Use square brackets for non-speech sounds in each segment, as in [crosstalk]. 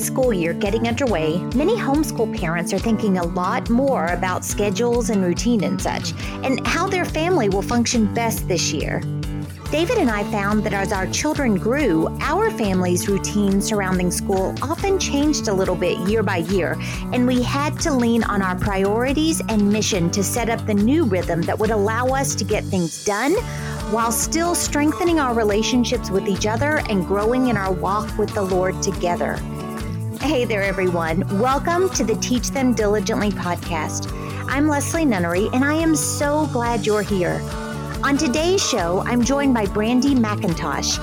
school year getting underway, many homeschool parents are thinking a lot more about schedules and routine and such, and how their family will function best this year. David and I found that as our children grew, our family's routine surrounding school often changed a little bit year by year, and we had to lean on our priorities and mission to set up the new rhythm that would allow us to get things done while still strengthening our relationships with each other and growing in our walk with the Lord together. Hey there, everyone. Welcome to the Teach Them Diligently podcast. I'm Leslie Nunnery, and I am so glad you're here. On today's show, I'm joined by Brandi McIntosh.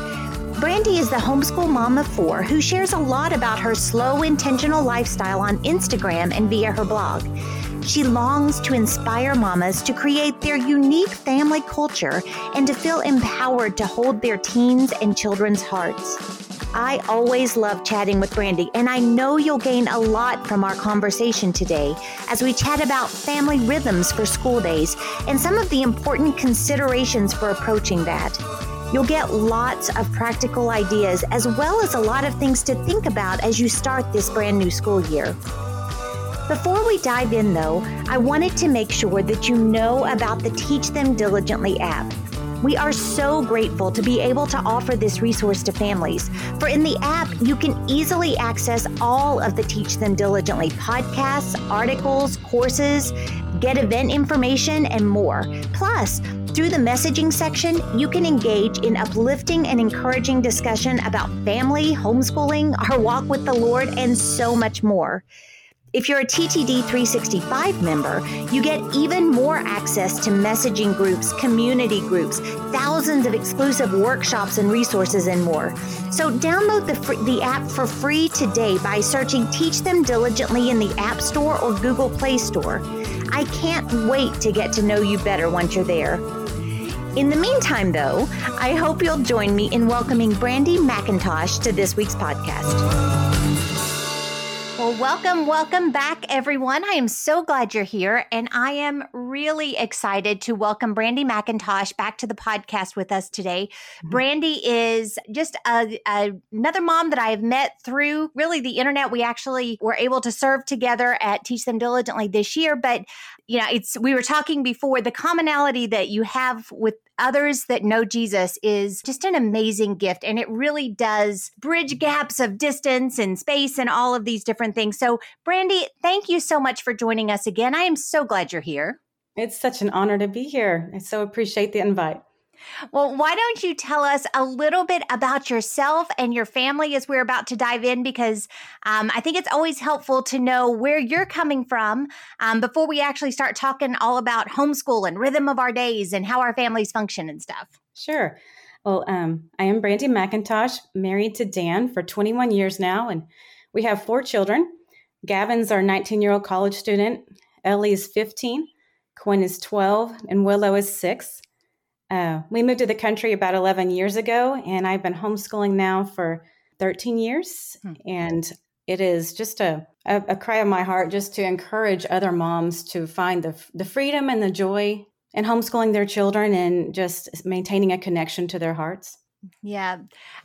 Brandi is the homeschool mom of four who shares a lot about her slow, intentional lifestyle on Instagram and via her blog. She longs to inspire mamas to create their unique family culture and to feel empowered to hold their teens and children's hearts. I always love chatting with Brandi, and I know you'll gain a lot from our conversation today as we chat about family rhythms for school days and some of the important considerations for approaching that. You'll get lots of practical ideas as well as a lot of things to think about as you start this brand new school year. Before we dive in, though, I wanted to make sure that you know about the Teach Them Diligently app. We are so grateful to be able to offer this resource to families. For in the app, you can easily access all of the Teach Them Diligently podcasts, articles, courses, get event information, and more. Plus, through the messaging section, you can engage in uplifting and encouraging discussion about family, homeschooling, our walk with the Lord, and so much more. If you're a TTD 365 member, you get even more access to messaging groups, community groups, thousands of exclusive workshops and resources, and more. So download the, free, the app for free today by searching Teach Them Diligently in the App Store or Google Play Store. I can't wait to get to know you better once you're there. In the meantime, though, I hope you'll join me in welcoming Brandi McIntosh to this week's podcast. Welcome, welcome back, everyone. I am so glad you're here. And I am really excited to welcome Brandi McIntosh back to the podcast with us today. Mm-hmm. Brandi is just a, a, another mom that I have met through really the internet. We actually were able to serve together at Teach Them Diligently this year. But, you know, it's, we were talking before the commonality that you have with others that know Jesus is just an amazing gift. And it really does bridge gaps of distance and space and all of these different things. So, Brandi, thank you so much for joining us again. I am so glad you're here. It's such an honor to be here. I so appreciate the invite. Well, why don't you tell us a little bit about yourself and your family as we're about to dive in? Because um, I think it's always helpful to know where you're coming from um, before we actually start talking all about homeschool and rhythm of our days and how our families function and stuff. Sure. Well, um, I am Brandi McIntosh, married to Dan for 21 years now, and we have four children. Gavin's our 19 year old college student, Ellie is 15, Quinn is 12, and Willow is six. Uh, we moved to the country about 11 years ago, and I've been homeschooling now for 13 years. Hmm. And it is just a, a, a, cry of my heart just to encourage other moms to find the, the freedom and the joy in homeschooling their children and just maintaining a connection to their hearts. Yeah.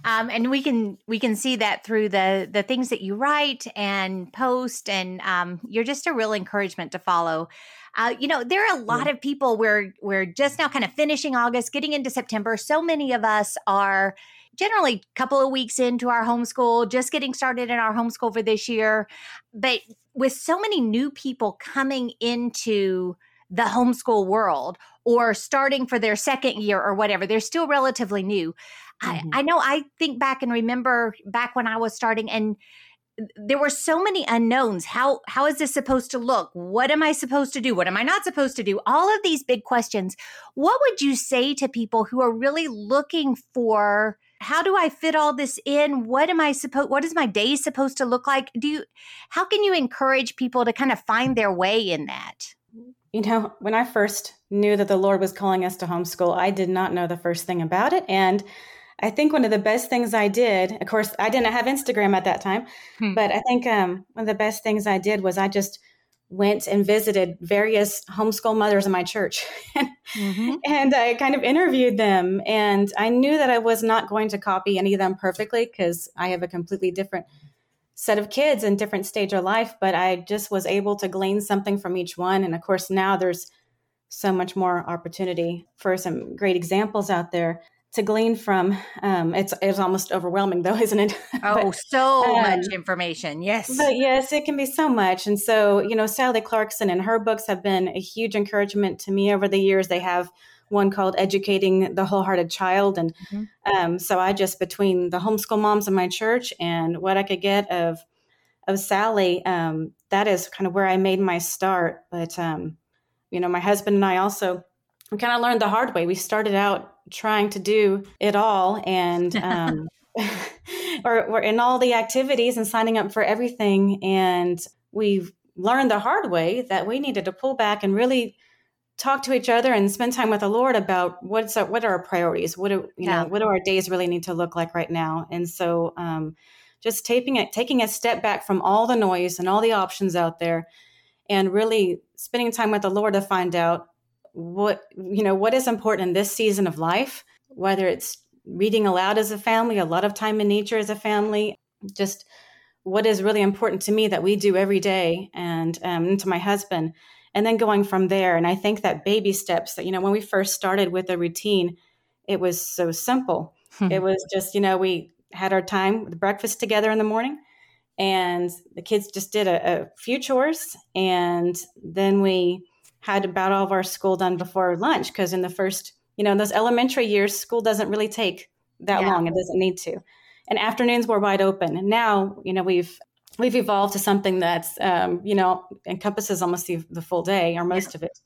Um, and we can we can see that through the the things that you write and post and um, you're just a real encouragement to follow. Uh, you know, there are a lot yeah. of people. We're we're just now kind of finishing August, getting into September. So many of us are generally a couple of weeks into our homeschool, just getting started in our homeschool for this year. But with so many new people coming into the homeschool world or starting for their second year or whatever, they're still relatively new. Mm-hmm. I, I know I think back and remember back when I was starting and there were so many unknowns. How how is this supposed to look? What am i supposed to do? What am i not supposed to do? All of these big questions. What would you say to people who are really looking for how do i fit all this in? What am i supposed what is my day supposed to look like? Do you how can you encourage people to kind of find their way in that? You know when i first knew that the lord was calling us to homeschool i did not know the first thing about it and I think one of the best things I did, of course, I didn't have Instagram at that time, hmm. but I think um, one of the best things I did was I just went and visited various homeschool mothers in my church mm-hmm. [laughs] and I kind of interviewed them. And I knew that I was not going to copy any of them perfectly because I have a completely different set of kids and different stage of life, but I just was able to glean something from each one. And of course, now there's so much more opportunity for some great examples out there to glean from. Um, it's it's almost overwhelming though, [laughs] isn't it? Oh, but, so um, much information. Yes. But yes, it can be so much. And so, you know, Sally Clarkson and her books have been a huge encouragement to me over the years. They have one called Educating the Wholehearted Child. And mm-hmm. um, so I just, between the homeschool moms in my church and what I could get of, of Sally, um, that is kind of where I made my start. But, um, you know, my husband and I also, we kind of learned the hard way. We started out trying to do it all and, [laughs] um, [laughs] or we're in all the activities and signing up for everything. And we've learned the hard way that we needed to pull back and really talk to each other and spend time with the Lord about what's our, what are our priorities? What do you yeah. know? What do our days really need to look like right now? And so, um, just taking it, taking a step back from all the noise and all the options out there, and really spending time with the Lord to find out what you know what is important in this season of life. Whether it's reading aloud as a family, a lot of time in nature as a family, just what is really important to me that we do every day, and um, to my husband and then going from there. And I think that baby steps that, you know, when we first started with the routine, it was so simple. Hmm. It was just, you know, we had our time with breakfast together in the morning and the kids just did a, a few chores. And then we had about all of our school done before lunch because in the first, you know, in those elementary years, school doesn't really take that yeah. long. It doesn't need to. And afternoons were wide open. And now, you know, we've we've evolved to something that's um, you know encompasses almost the, the full day or most of it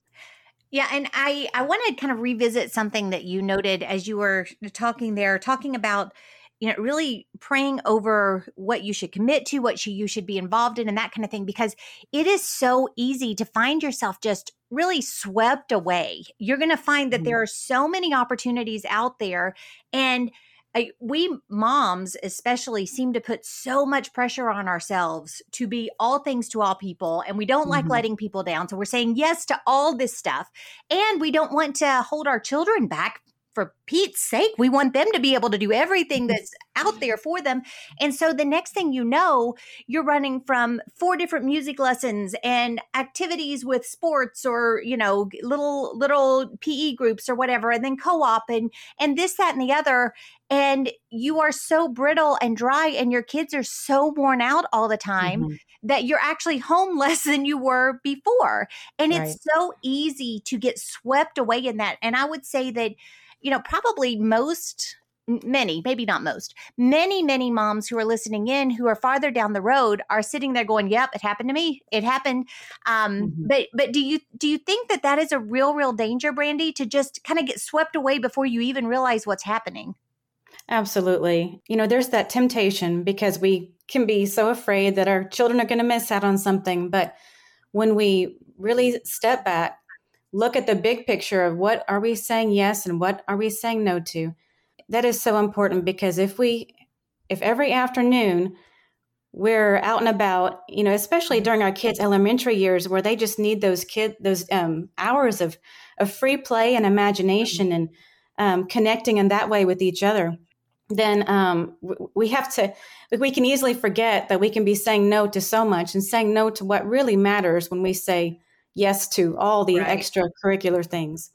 yeah and i i want to kind of revisit something that you noted as you were talking there talking about you know really praying over what you should commit to what you should be involved in and that kind of thing because it is so easy to find yourself just really swept away you're going to find that mm-hmm. there are so many opportunities out there and I, we moms especially seem to put so much pressure on ourselves to be all things to all people and we don't mm-hmm. like letting people down so we're saying yes to all this stuff and we don't want to hold our children back for Pete's sake, we want them to be able to do everything that's out there for them. And so the next thing you know, you're running from four different music lessons and activities with sports or, you know, little little PE groups or whatever and then co-op and and this that and the other and you are so brittle and dry and your kids are so worn out all the time mm-hmm. that you're actually home less than you were before. And right. it's so easy to get swept away in that. And I would say that you know, probably most many, maybe not most, many, many moms who are listening in who are farther down the road are sitting there going, "Yep, it happened to me. It happened." Um, mm-hmm. But but do you do you think that that is a real real danger, Brandi, to just kind of get swept away before you even realize what's happening? Absolutely. You know, there's that temptation because we can be so afraid that our children are going to miss out on something, but when we really step back look at the big picture of what are we saying yes and what are we saying no to. That is so important because if we if every afternoon we're out and about you know especially during our kids elementary years where they just need those kid those um, hours of of free play and imagination and um, connecting in that way with each other then um, we have to we can easily forget that we can be saying no to so much and saying no to what really matters when we say yes to all the right. extracurricular things.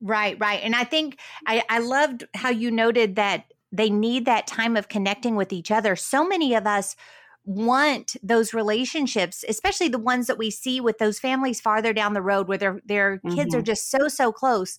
Right, right. And I think I, I loved how you noted that they need that time of connecting with each other. So many of us want those relationships, especially the ones that we see with those families farther down the road where their their mm-hmm. kids are mm-hmm. just so so close.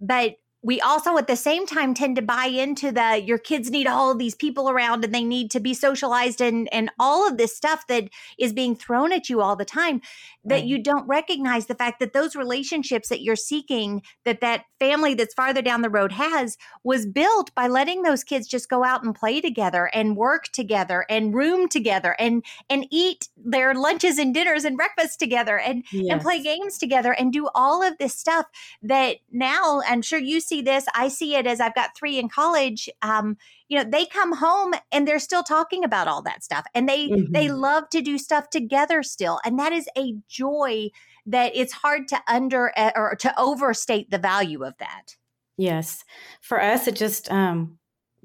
But we also at the same time tend to buy into the your kids need all of these people around and they need to be socialized and and all of this stuff that is being thrown at you all the time that right. you don't recognize the fact that those relationships that you're seeking that that family that's farther down the road has was built by letting those kids just go out and play together and work together and room together and and eat their lunches and dinners and breakfast together and yes. and play games together and do all of this stuff that now I'm sure you see see this. I see it as I've got three in college. Um, you know, they come home and they're still talking about all that stuff, and they mm-hmm. they love to do stuff together still, and that is a joy that it's hard to under eh, or to overstate the value of that. Yes, for us, it just um,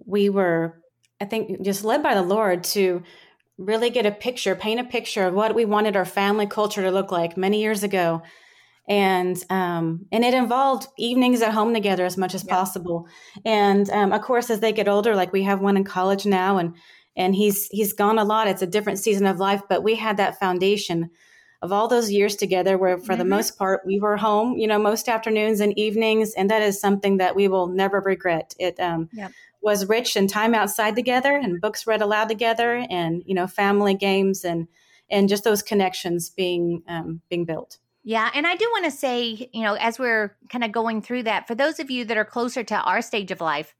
we were, I think, just led by the Lord to really get a picture, paint a picture of what we wanted our family culture to look like many years ago. And um, and it involved evenings at home together as much as yep. possible. And um, of course, as they get older, like we have one in college now, and and he's he's gone a lot. It's a different season of life, but we had that foundation of all those years together where for mm-hmm. the most part we were home you know most afternoons and evenings and that is something that we will never regret it um, was rich in time outside together and books read aloud together and you know family games and and just those connections being um, being built yeah. And I do want to say, you know, as we're kind of going through that, for those of you that are closer to our stage of life,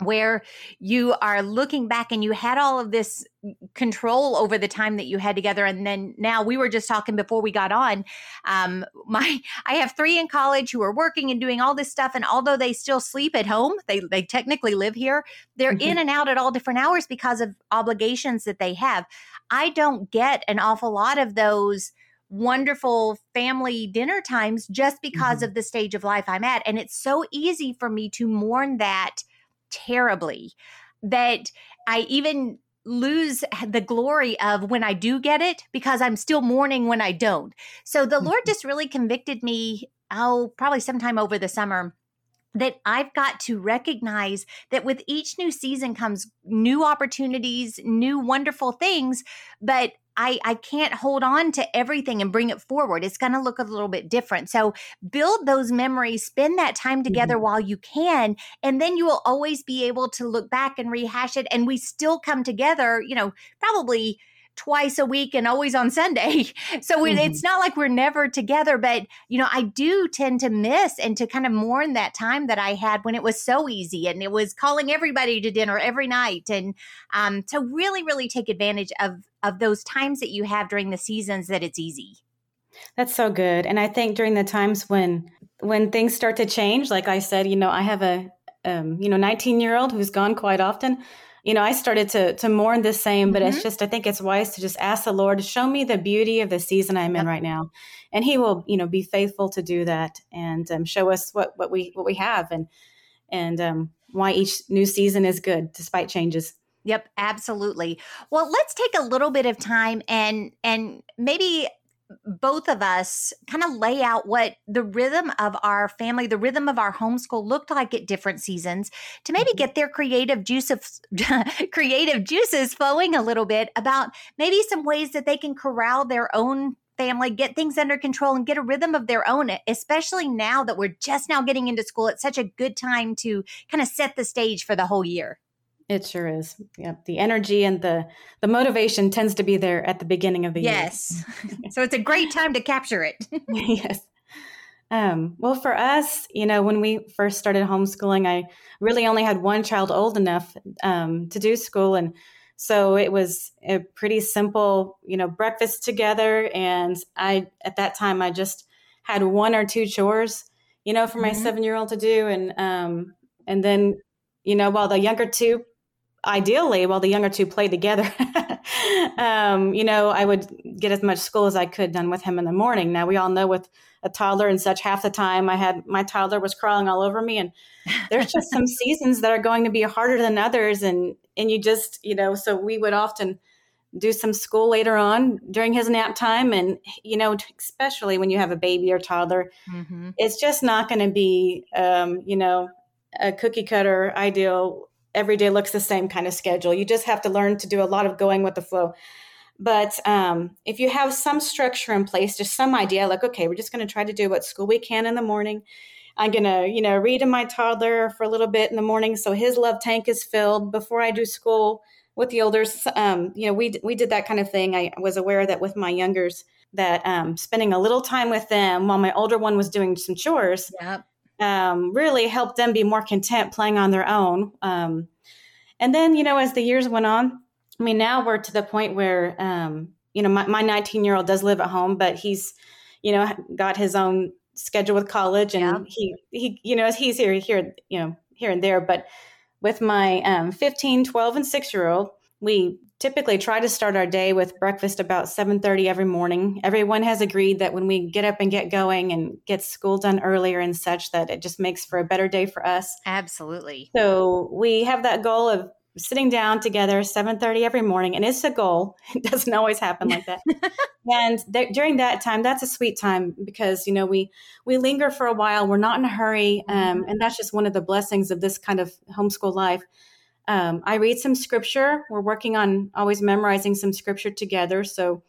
where you are looking back and you had all of this control over the time that you had together and then now we were just talking before we got on um [laughs] my i have three in college who are working and doing all this stuff and although they still sleep at home they they technically live here they're mm-hmm. in and out at all different hours because of obligations that they have i don't get an awful lot of those wonderful family dinner times just because mm-hmm. of the stage of life i'm at and it's so easy for me to mourn that terribly that I even lose the glory of when I do get it because I'm still mourning when I don't. So the Lord mm-hmm. just really convicted me, oh, probably sometime over the summer that I've got to recognize that with each new season comes new opportunities, new wonderful things, but I, I can't hold on to everything and bring it forward. It's going to look a little bit different. So build those memories, spend that time together mm-hmm. while you can, and then you will always be able to look back and rehash it. And we still come together, you know, probably twice a week and always on Sunday. [laughs] So mm-hmm. it's not like we're never together, but you know, I do tend to miss and to kind of mourn that time that I had when it was so easy and it was calling everybody to dinner every night and um, to really, really take advantage of of those times that you have during the seasons that it's easy. That's so good. And I think during the times when when things start to change, like I said, you know, I have a um, you know, 19 year old who's gone quite often you know, I started to to mourn the same, but mm-hmm. it's just I think it's wise to just ask the Lord to show me the beauty of the season I'm in right now, and He will, you know, be faithful to do that and um, show us what what we what we have and and um, why each new season is good despite changes. Yep, absolutely. Well, let's take a little bit of time and and maybe both of us kind of lay out what the rhythm of our family, the rhythm of our homeschool looked like at different seasons to maybe mm-hmm. get their creative juice of [laughs] creative juices flowing a little bit about maybe some ways that they can corral their own family, get things under control and get a rhythm of their own, especially now that we're just now getting into school. It's such a good time to kind of set the stage for the whole year. It sure is. Yeah, the energy and the the motivation tends to be there at the beginning of the yes. year. Yes, [laughs] so it's a great time to capture it. [laughs] [laughs] yes. Um, well, for us, you know, when we first started homeschooling, I really only had one child old enough um, to do school, and so it was a pretty simple, you know, breakfast together. And I, at that time, I just had one or two chores, you know, for my mm-hmm. seven year old to do, and um, and then, you know, while the younger two ideally while the younger two played together [laughs] um, you know i would get as much school as i could done with him in the morning now we all know with a toddler and such half the time i had my toddler was crawling all over me and there's just some [laughs] seasons that are going to be harder than others and and you just you know so we would often do some school later on during his nap time and you know especially when you have a baby or toddler mm-hmm. it's just not going to be um, you know a cookie cutter ideal every day looks the same kind of schedule. You just have to learn to do a lot of going with the flow. But um, if you have some structure in place, just some idea, like, okay, we're just going to try to do what school we can in the morning. I'm going to, you know, read to my toddler for a little bit in the morning so his love tank is filled before I do school with the elders. Um, you know, we, we did that kind of thing. I was aware that with my youngers, that um, spending a little time with them while my older one was doing some chores yep um, really helped them be more content playing on their own. Um, and then, you know, as the years went on, I mean, now we're to the point where, um, you know, my 19 year old does live at home, but he's, you know, got his own schedule with college and yeah. he, he, you know, he's here, here, you know, here and there. But with my um, 15, 12, and six year old, we typically try to start our day with breakfast about 7.30 every morning. Everyone has agreed that when we get up and get going and get school done earlier and such that it just makes for a better day for us. Absolutely. So we have that goal of sitting down together 7.30 every morning and it's a goal. [laughs] It doesn't always happen like that. [laughs] And th- during that time that's a sweet time because you know we we linger for a while. We're not in a hurry um, mm-hmm. and that's just one of the blessings of this kind of homeschool life um, i read some scripture. We're working on always memorizing some scripture together. So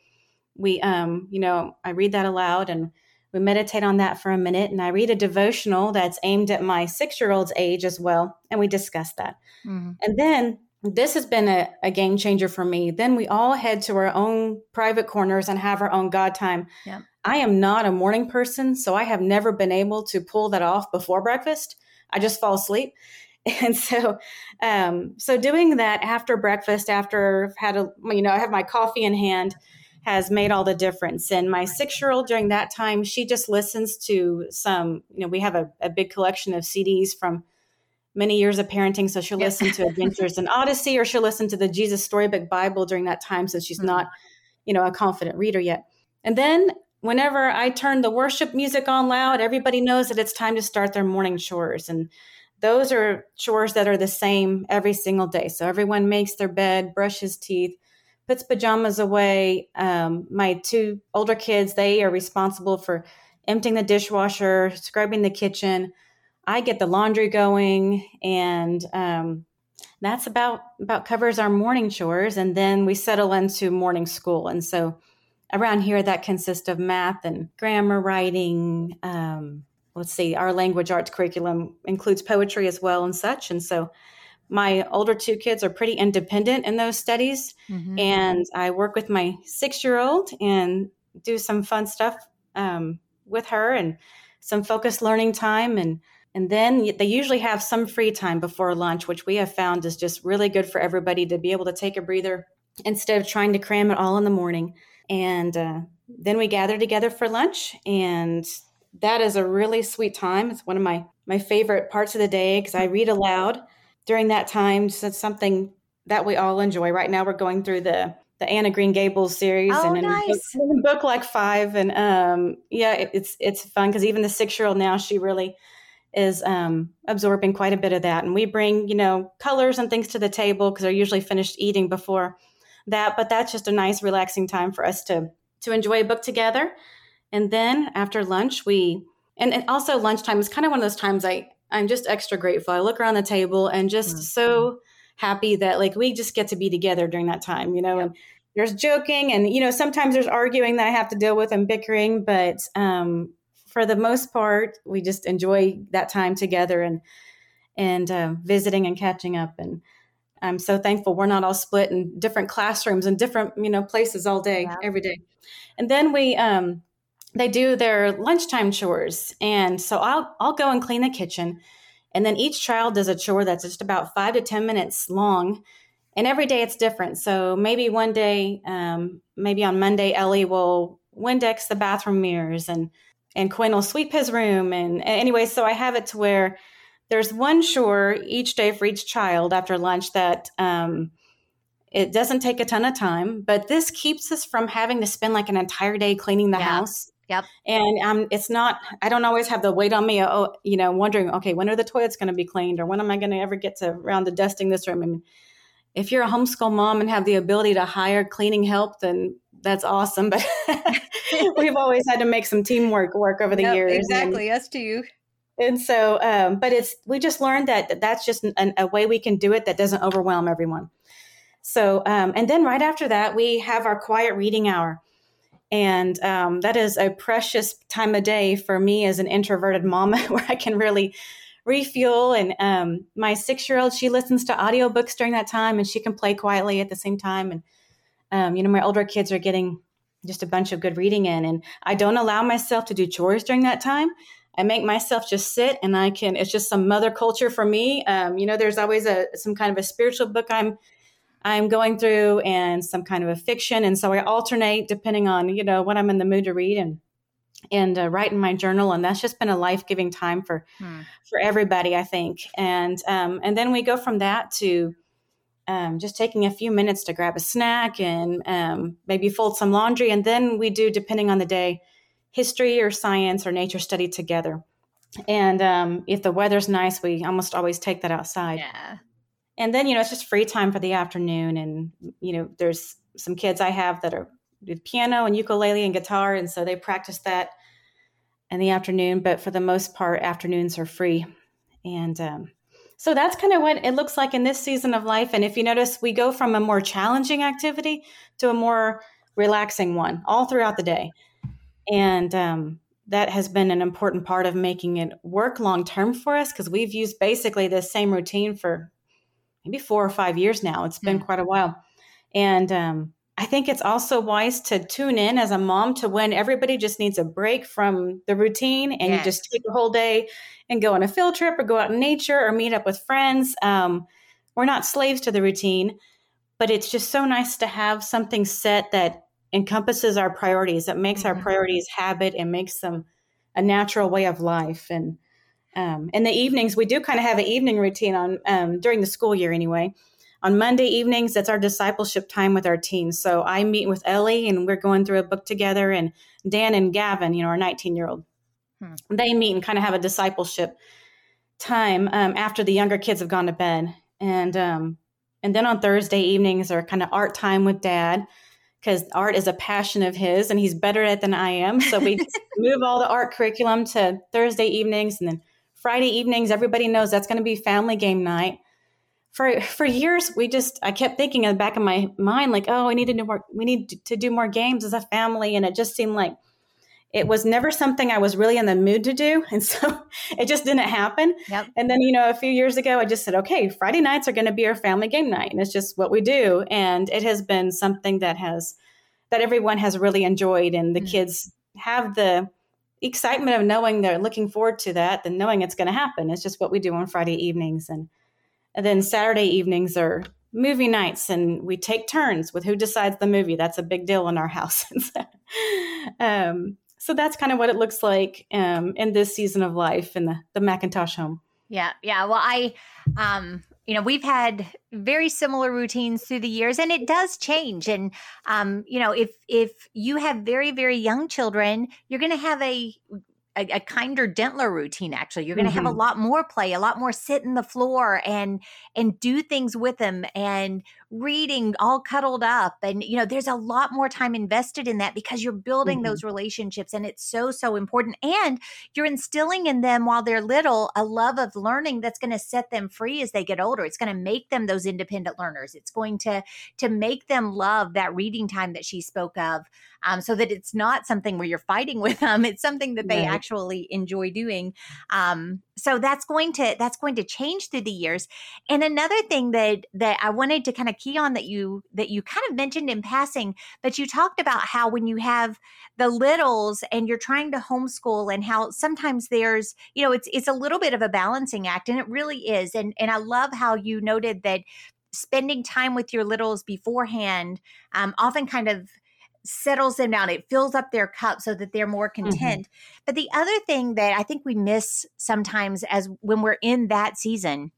we um, you know i read that aloud and we meditate on that for a minute. And i read a devotional that's aimed at my six year old's age as well and we discuss that. Mm-hmm. and then this has been a, a, game changer for me. Then we all head to our own private corners and have our own god time. Yeah. i am not a morning person so i have never been able to pull that off before breakfast. I just fall asleep [laughs] and so um, so doing that after breakfast after I've had a you know i have my coffee in hand has made all the difference. And my six year old during that time, she just listens to some, you know, we have a, a big collection of CDs from many years of parenting. So she'll listen to Adventures in Odyssey or she'll listen to the Jesus Storybook Bible during that time since she's mm-hmm. not, you know, a confident reader yet. And then whenever I turn the worship music on loud, everybody knows that it's time to start their morning chores. And those are chores that are the same every single day. So everyone makes their bed, brushes teeth, puts pajamas away. Um, my two older kids, they are responsible for emptying the dishwasher, scrubbing the kitchen. I get the laundry going, and um, that's about about covers our morning chores. And then we settle into morning school. And so around here, that consists of math and grammar writing. Um, let's see, our language arts curriculum includes poetry as well and such. And so my older two kids are pretty independent in those studies mm-hmm. and i work with my six year old and do some fun stuff um, with her and some focused learning time and and then they usually have some free time before lunch which we have found is just really good for everybody to be able to take a breather instead of trying to cram it all in the morning and uh, then we gather together for lunch and that is a really sweet time it's one of my my favorite parts of the day because i read aloud during that time. So it's something that we all enjoy. Right now, we're going through the the Anne Green Gables series, oh, and nice. book, book like five, and um, yeah, it, it's it's fun because even the six year old now, she really is um, absorbing quite a bit of that. And we bring you know colors and things to the table because they're usually finished eating before that. But that's just a nice, relaxing time for us to to enjoy a book together. And then after lunch, we and, and also lunchtime is kind of one of those times I I'm just extra grateful. I look around the table and just mm-hmm. so happy that like we just get to be together during that time, you know, and there's joking and, you know, sometimes there's arguing that I have to deal with and bickering, but um, for the most part, we just enjoy that time together and, and uh, visiting and catching up. And I'm so thankful we're not all split in different classrooms and different, you know, places all day, yeah. every day. And then we, um, they do their lunchtime chores. And so I'll, I'll go and clean the kitchen. And then each child does a chore that's just about five to 10 minutes long. And every day it's different. So maybe one day, um, maybe on Monday, Ellie will Windex the bathroom mirrors and, and Quinn will sweep his room. And anyway, so I have it to where there's one chore each day for each child after lunch that um, it doesn't take a ton of time, but this keeps us from having to spend like an entire day cleaning the yeah. house Yep. And um, it's not, I don't always have the weight on me, oh, you know, wondering, okay, when are the toilets going to be cleaned or when am I going to ever get to around to dusting this room? I mean, if you're a homeschool mom and have the ability to hire cleaning help, then that's awesome. [laughs] But we've always had to make some teamwork work over the yep, years. Exactly. And, yes, to you. And so, um, but it's, we just learned that that's just an, a way we can do it that doesn't overwhelm everyone. So, um, and then right after that, we have our quiet reading hour. And um, that is a precious time of day for me as an introverted mom [laughs] where I can really refuel. And um, my six year old, she listens to audiobooks during that time and she can play quietly at the same time. And, um, you know, my older kids are getting just a bunch of good reading in. And I don't allow myself to do chores during that time. I make myself just sit and I can, it's just some mother culture for me. Um, you know, there's always a, some kind of a spiritual book I'm I'm going through and some kind of a fiction. And so I alternate depending on, you know, what I'm in the mood to read and and uh, write in my journal. And that's just been a life-giving time for hmm. for everybody i think. And um, and then we go from that to um, just taking a few minutes to grab a snack and um, maybe fold some laundry. And then we do depending on the day history or science or nature study together. And um, if the weather's nice we almost always take that outside. Yeah and then you know it's just free time for the afternoon and you know there's some kids i have that are with piano and ukulele and guitar and so they practice that in the afternoon but for the most part afternoons are free. And um, so that's kind of what it looks like in this season of life. And if you notice we go from a more challenging activity to a more relaxing one all throughout the day. And um, that has been an important part of making it work long term for us because we've used basically the same routine for maybe four or five years now. It's been mm. quite a while. And um, I think it's also wise to tune in as a mom to when everybody just needs a break from the routine and yes. you just take a whole day and go on a field trip or go out in nature or meet up with friends. Um, we're not slaves to the routine, but it's just so nice to have something set that encompasses our priorities, that makes mm-hmm. our priorities habit and makes them a natural way of life. And um, in the evenings, we do kind of have an evening routine on um, during the school year anyway. On Monday evenings, that's our discipleship time with our teens. So I meet with Ellie and we're going through a book together. And Dan and Gavin, you know, our 19 year old, hmm. they meet and kind of have a discipleship time um, after the younger kids have gone to bed. And um, and then on Thursday evenings are kind of art time with Dad because art is a passion of his and he's better at it than I am. So we [laughs] move all the art curriculum to Thursday evenings and then Friday evenings, everybody knows that's going to be family game night. For for years, we just I kept thinking in the back of my mind like, oh, we need to do more. We need to do more games as a family, and it just seemed like it was never something I was really in the mood to do, [laughs] and so it just didn't happen. Yep. And then you know, a few years ago, I just said, okay, Friday nights are going to be our family game night, and it's just what we do, and it has been something that has that everyone has really enjoyed, and the mm-hmm. kids have the excitement of knowing they're looking forward to that than knowing it's going to happen. It's just what we do on Friday evenings. And, and then Saturday evenings are movie nights and we take turns with who decides the movie. That's a big deal in our [laughs] house. um, so that's kind of what it looks like um, in this season of life in the, the McIntosh home. Yeah. Yeah. Well, I, um, you know we've had very similar routines through the years and it does change and um, you know if if you have very very young children you're going to have a a, a, kinder gentler routine actually you're going to mm-hmm. have a mm-hmm. lot more play a lot more sit in the floor and and do things with them and reading all cuddled up and you know there's a lot more time invested in that because you're building mm-hmm. those relationships and it's so so important and you're instilling in them while they're little a love of learning that's going to set them free as they get older it's going to make them those independent learners it's going to to make them love that reading time that she spoke of um, so that it's not something where you're fighting [laughs] with them it's something that they right. actually enjoy doing um, so that's going to that's going to change through the years and another thing that that i wanted to kind of key on that you that you kind of mentioned in passing but you talked about how when you have the littles and you're trying to homeschool and how sometimes there's you know it's it's a little bit of a balancing act and it really is and and i love how you noted that spending time with your littles beforehand um, often kind of settles them down. It fills up their cup so that they're more mm-hmm. content. Mm-hmm. But the other thing that I think we miss sometimes as when we're in that season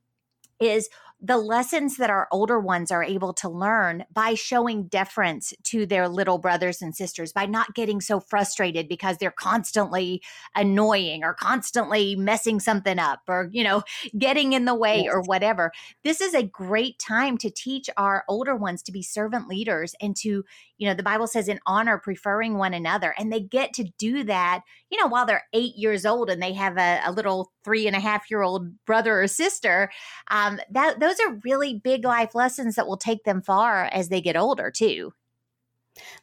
is the lessons that our older ones are able to learn by showing deference to their little brothers and sisters, by not getting so frustrated because they're constantly annoying or constantly messing something up or, you know, [laughs] getting in the way or whatever. This is a great time to teach our older ones to be servant leaders and to, you know, the Bible says in honor, preferring one another. And they get to do that, you know, while they're eight years old and they have a, a little three and a half year old brother or sister. Um, that those are really big life lessons that will take them far as they get older too.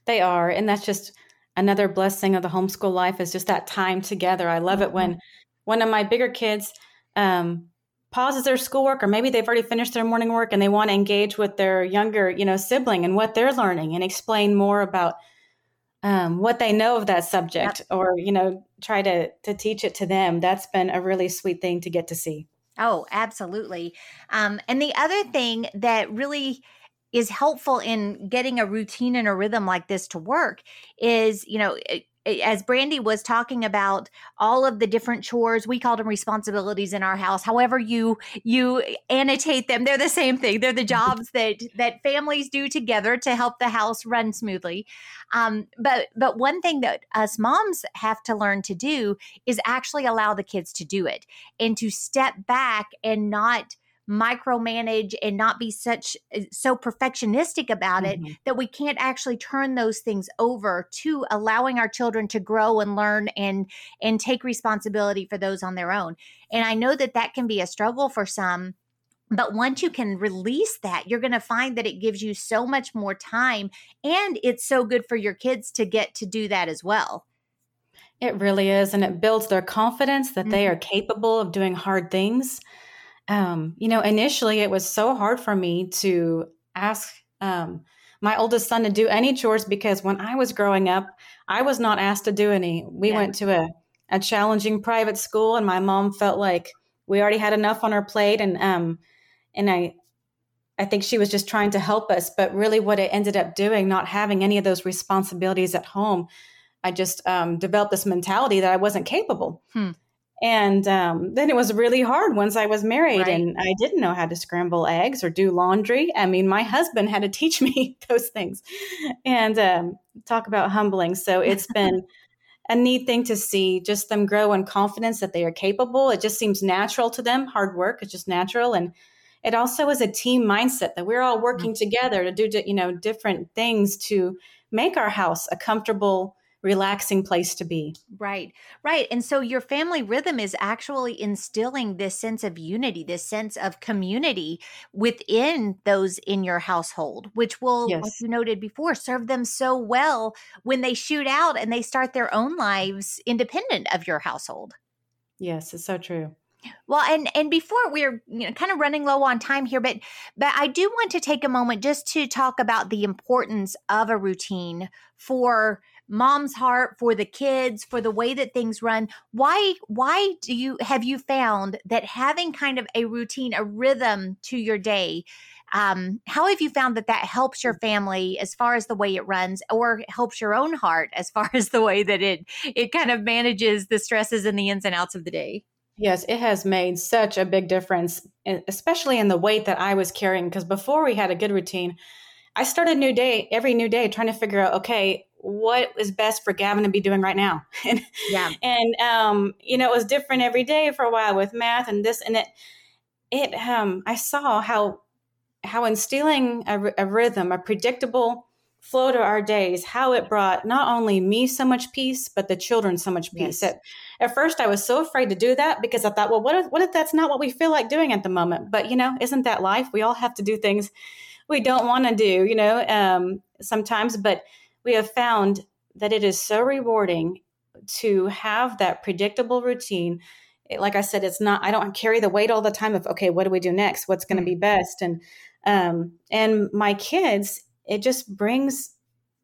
They are, and that's just another blessing of the homeschool life is just that time together. I love it when mm-hmm. one of my bigger kids um, pauses their schoolwork or maybe they've already finished their morning work and they want to engage with their younger you know sibling and what they're learning and explain more about um, what they know of that subject or you know try to to teach it to them that's been a really sweet thing to get to see. Oh absolutely. Um, and the other thing that really is helpful in getting a routine and a rhythm like this to work is you know as Brandi was talking about all of the different chores, we call them responsibilities in our house. However, you you annotate them, they're the same thing. They're the [laughs] jobs that that families do together to help the house run smoothly. Um, but but one thing that us moms have to learn to do is actually allow the kids to do it and to step back and not micromanage and not be such uh, so perfectionistic about mm-hmm. it that we can't actually turn those things over to allowing our children to grow and learn and and take responsibility for those on their own. And I know that that can be a struggle for some but once you can release that, you're going to find that it gives you so much more time and it's so good for your kids to get to do that as well. It really is. And it builds their confidence that mm-hmm. they are capable of doing hard things. Um, you know, initially it was so hard for me to ask um, my oldest son to do any chores because when I was growing up, I was not asked to do any. We yeah. went to a, a challenging private school, and my mom felt like we already had enough on our plate. And um, and I I think she was just trying to help us, but really what it ended up doing, not having any of those responsibilities at home, I just um, developed this mentality that I wasn't capable. Hmm. And um, then it was really hard once I was married right. and I didn't know how to scramble eggs or do laundry. I mean, my husband had to [laughs] teach me [laughs] those things and um, talk about humbling. So it's [laughs] been a neat thing to see just them grow in confidence that they are capable. It just seems natural to them. Hard work is just natural. And it also is a team mindset that we're all working mm-hmm. together to do you know different things to make our house a comfortable relaxing place to be. Right, right. And so your family rhythm is actually instilling this sense of unity, this sense of community within those in your household, which will, yes. like you noted before, serve them so well when they shoot out and they start their own lives independent of your household. Yes, it's so true. Well, and and before we're you know kind of running low on time here, but but I do want to take a moment just to talk about the importance of a routine for mom's heart, for the kids, for the way that things run. Why why do you have you found that having kind of a routine, a rhythm to your day um, how have you found that that helps your family as far as the way it runs or helps your own heart as far [laughs] as the way that it it kind of manages the stresses and the ins and outs of the day Yes, it has made such a big difference, especially in the weight that I was carrying. Because before we had a good routine, I started new day every new day trying to figure out, okay, what is best for Gavin to be doing right now? [laughs] and yeah, and um, you know, it was different every day for a while with math and this and it. It um, I saw how how instilling a, a rhythm, a predictable flow to our days, how it brought not only me so much peace, but the children so much peace. Yes. At, at first, I was so afraid to do that because I thought, well, what if, what if that's not what we feel like doing at the moment? But, you know, isn't that life? We all have to do things we don't want to do, you know, um, sometimes. But we have found that it is so rewarding to have that predictable routine. Like I said, it's not, I don't carry the weight all the time of, okay, what do we do next? What's going to be mm-hmm. best? And, um, and my kids, it just brings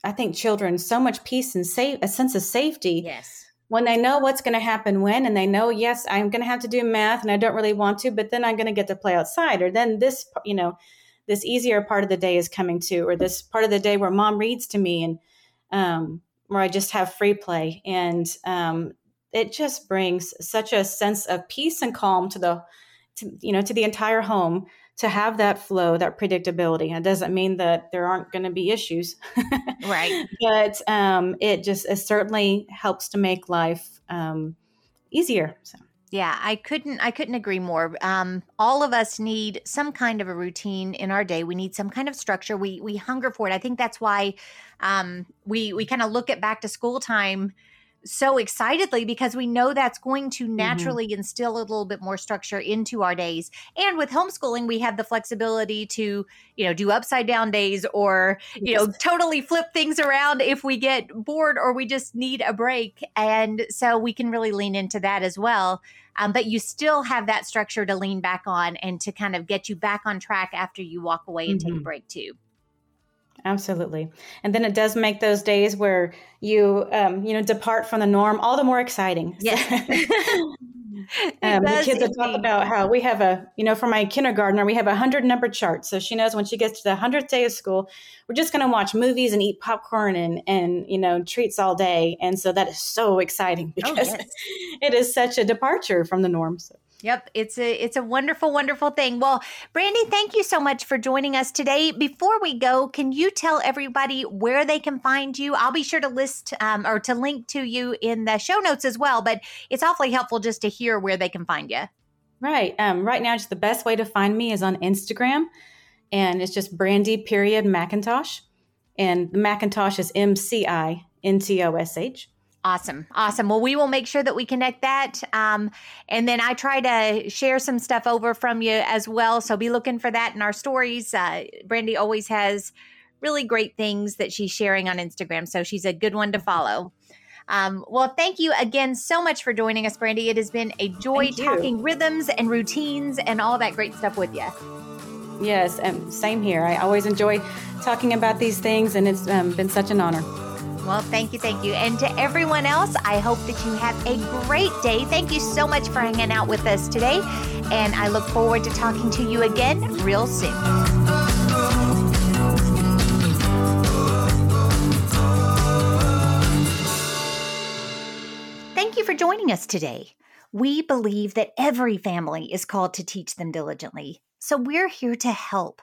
i think children so much peace and safe a sense of safety yes when they know what's going to happen when and they know yes i'm going to have to do math and i don't really want to but then i'm going to get to play outside or then this you know this easier part of the day is coming to or this part of the day where mom reads to me and um, where i just have free play and um, it just brings such a sense of peace and calm to the to, you know to the entire home to have that flow, that predictability. It doesn't mean that there aren't going to be issues, right? [laughs] But um, it just it certainly helps to make life um, easier. So. Yeah, I couldn't I couldn't agree more. Um, all of us need some kind of a routine in our day. We need some kind of structure. We we hunger for it. I think that's why um, we we kind of look at back to school time so excitedly because we know that's going to mm-hmm. naturally mm-hmm. instill a little bit more structure into our days. And with homeschooling, we have the flexibility to, you know, do upside down days or, you yes. know, totally flip things around if we get bored or we just need a break. And so we can really lean into that as well. Um, but you still have that structure to lean back on and to kind of get you back on track after you walk away and mm-hmm. take a mm-hmm. break too. Absolutely. And then it does make those days where you, um, you know, depart from the norm all the more exciting. [laughs] Yeah. [laughs] um, the kids have talked about how we have a, you know, for my kindergartner, we have a hundred number chart. So she knows when she gets to the hundredth day of school, we're just going to watch movies and eat popcorn and, and, you know, treats all day. And so that is so exciting [laughs] oh, because oh, yes. it is such a departure from the norm. So. Yep, it's a it's a wonderful wonderful thing. Well, Brandi, thank you so much for joining us today. Before we go, can you tell everybody where they can find you? I'll be sure to list um, or to link to you in the show notes as well. But it's awfully helpful just to hear where they can find you. Right. Um, right now, just the best way to find me is on Instagram, and it's just Brandi period McIntosh, and McIntosh is M C I N T O S H. Awesome. Awesome. Well, we will make sure that we connect that. Um, and then I try to share some stuff over from you as well. So be looking for that in our stories. Uh, Brandi always has really great things that she's sharing on Instagram. So she's a good one to follow. Um, well, thank you again so much for joining us, Brandi. It has been a joy talking rhythms and routines and all that great stuff with you. Yes, and same here. I always enjoy talking about these things, and it's um, been such an honor. Well, thank you, thank you. And to everyone else, I hope that you have a great day. Thank you so much for hanging out with us today. And I look forward to talking to you again real soon. Thank you for joining us today. We believe that every family is called to teach them diligently. So we're here to help.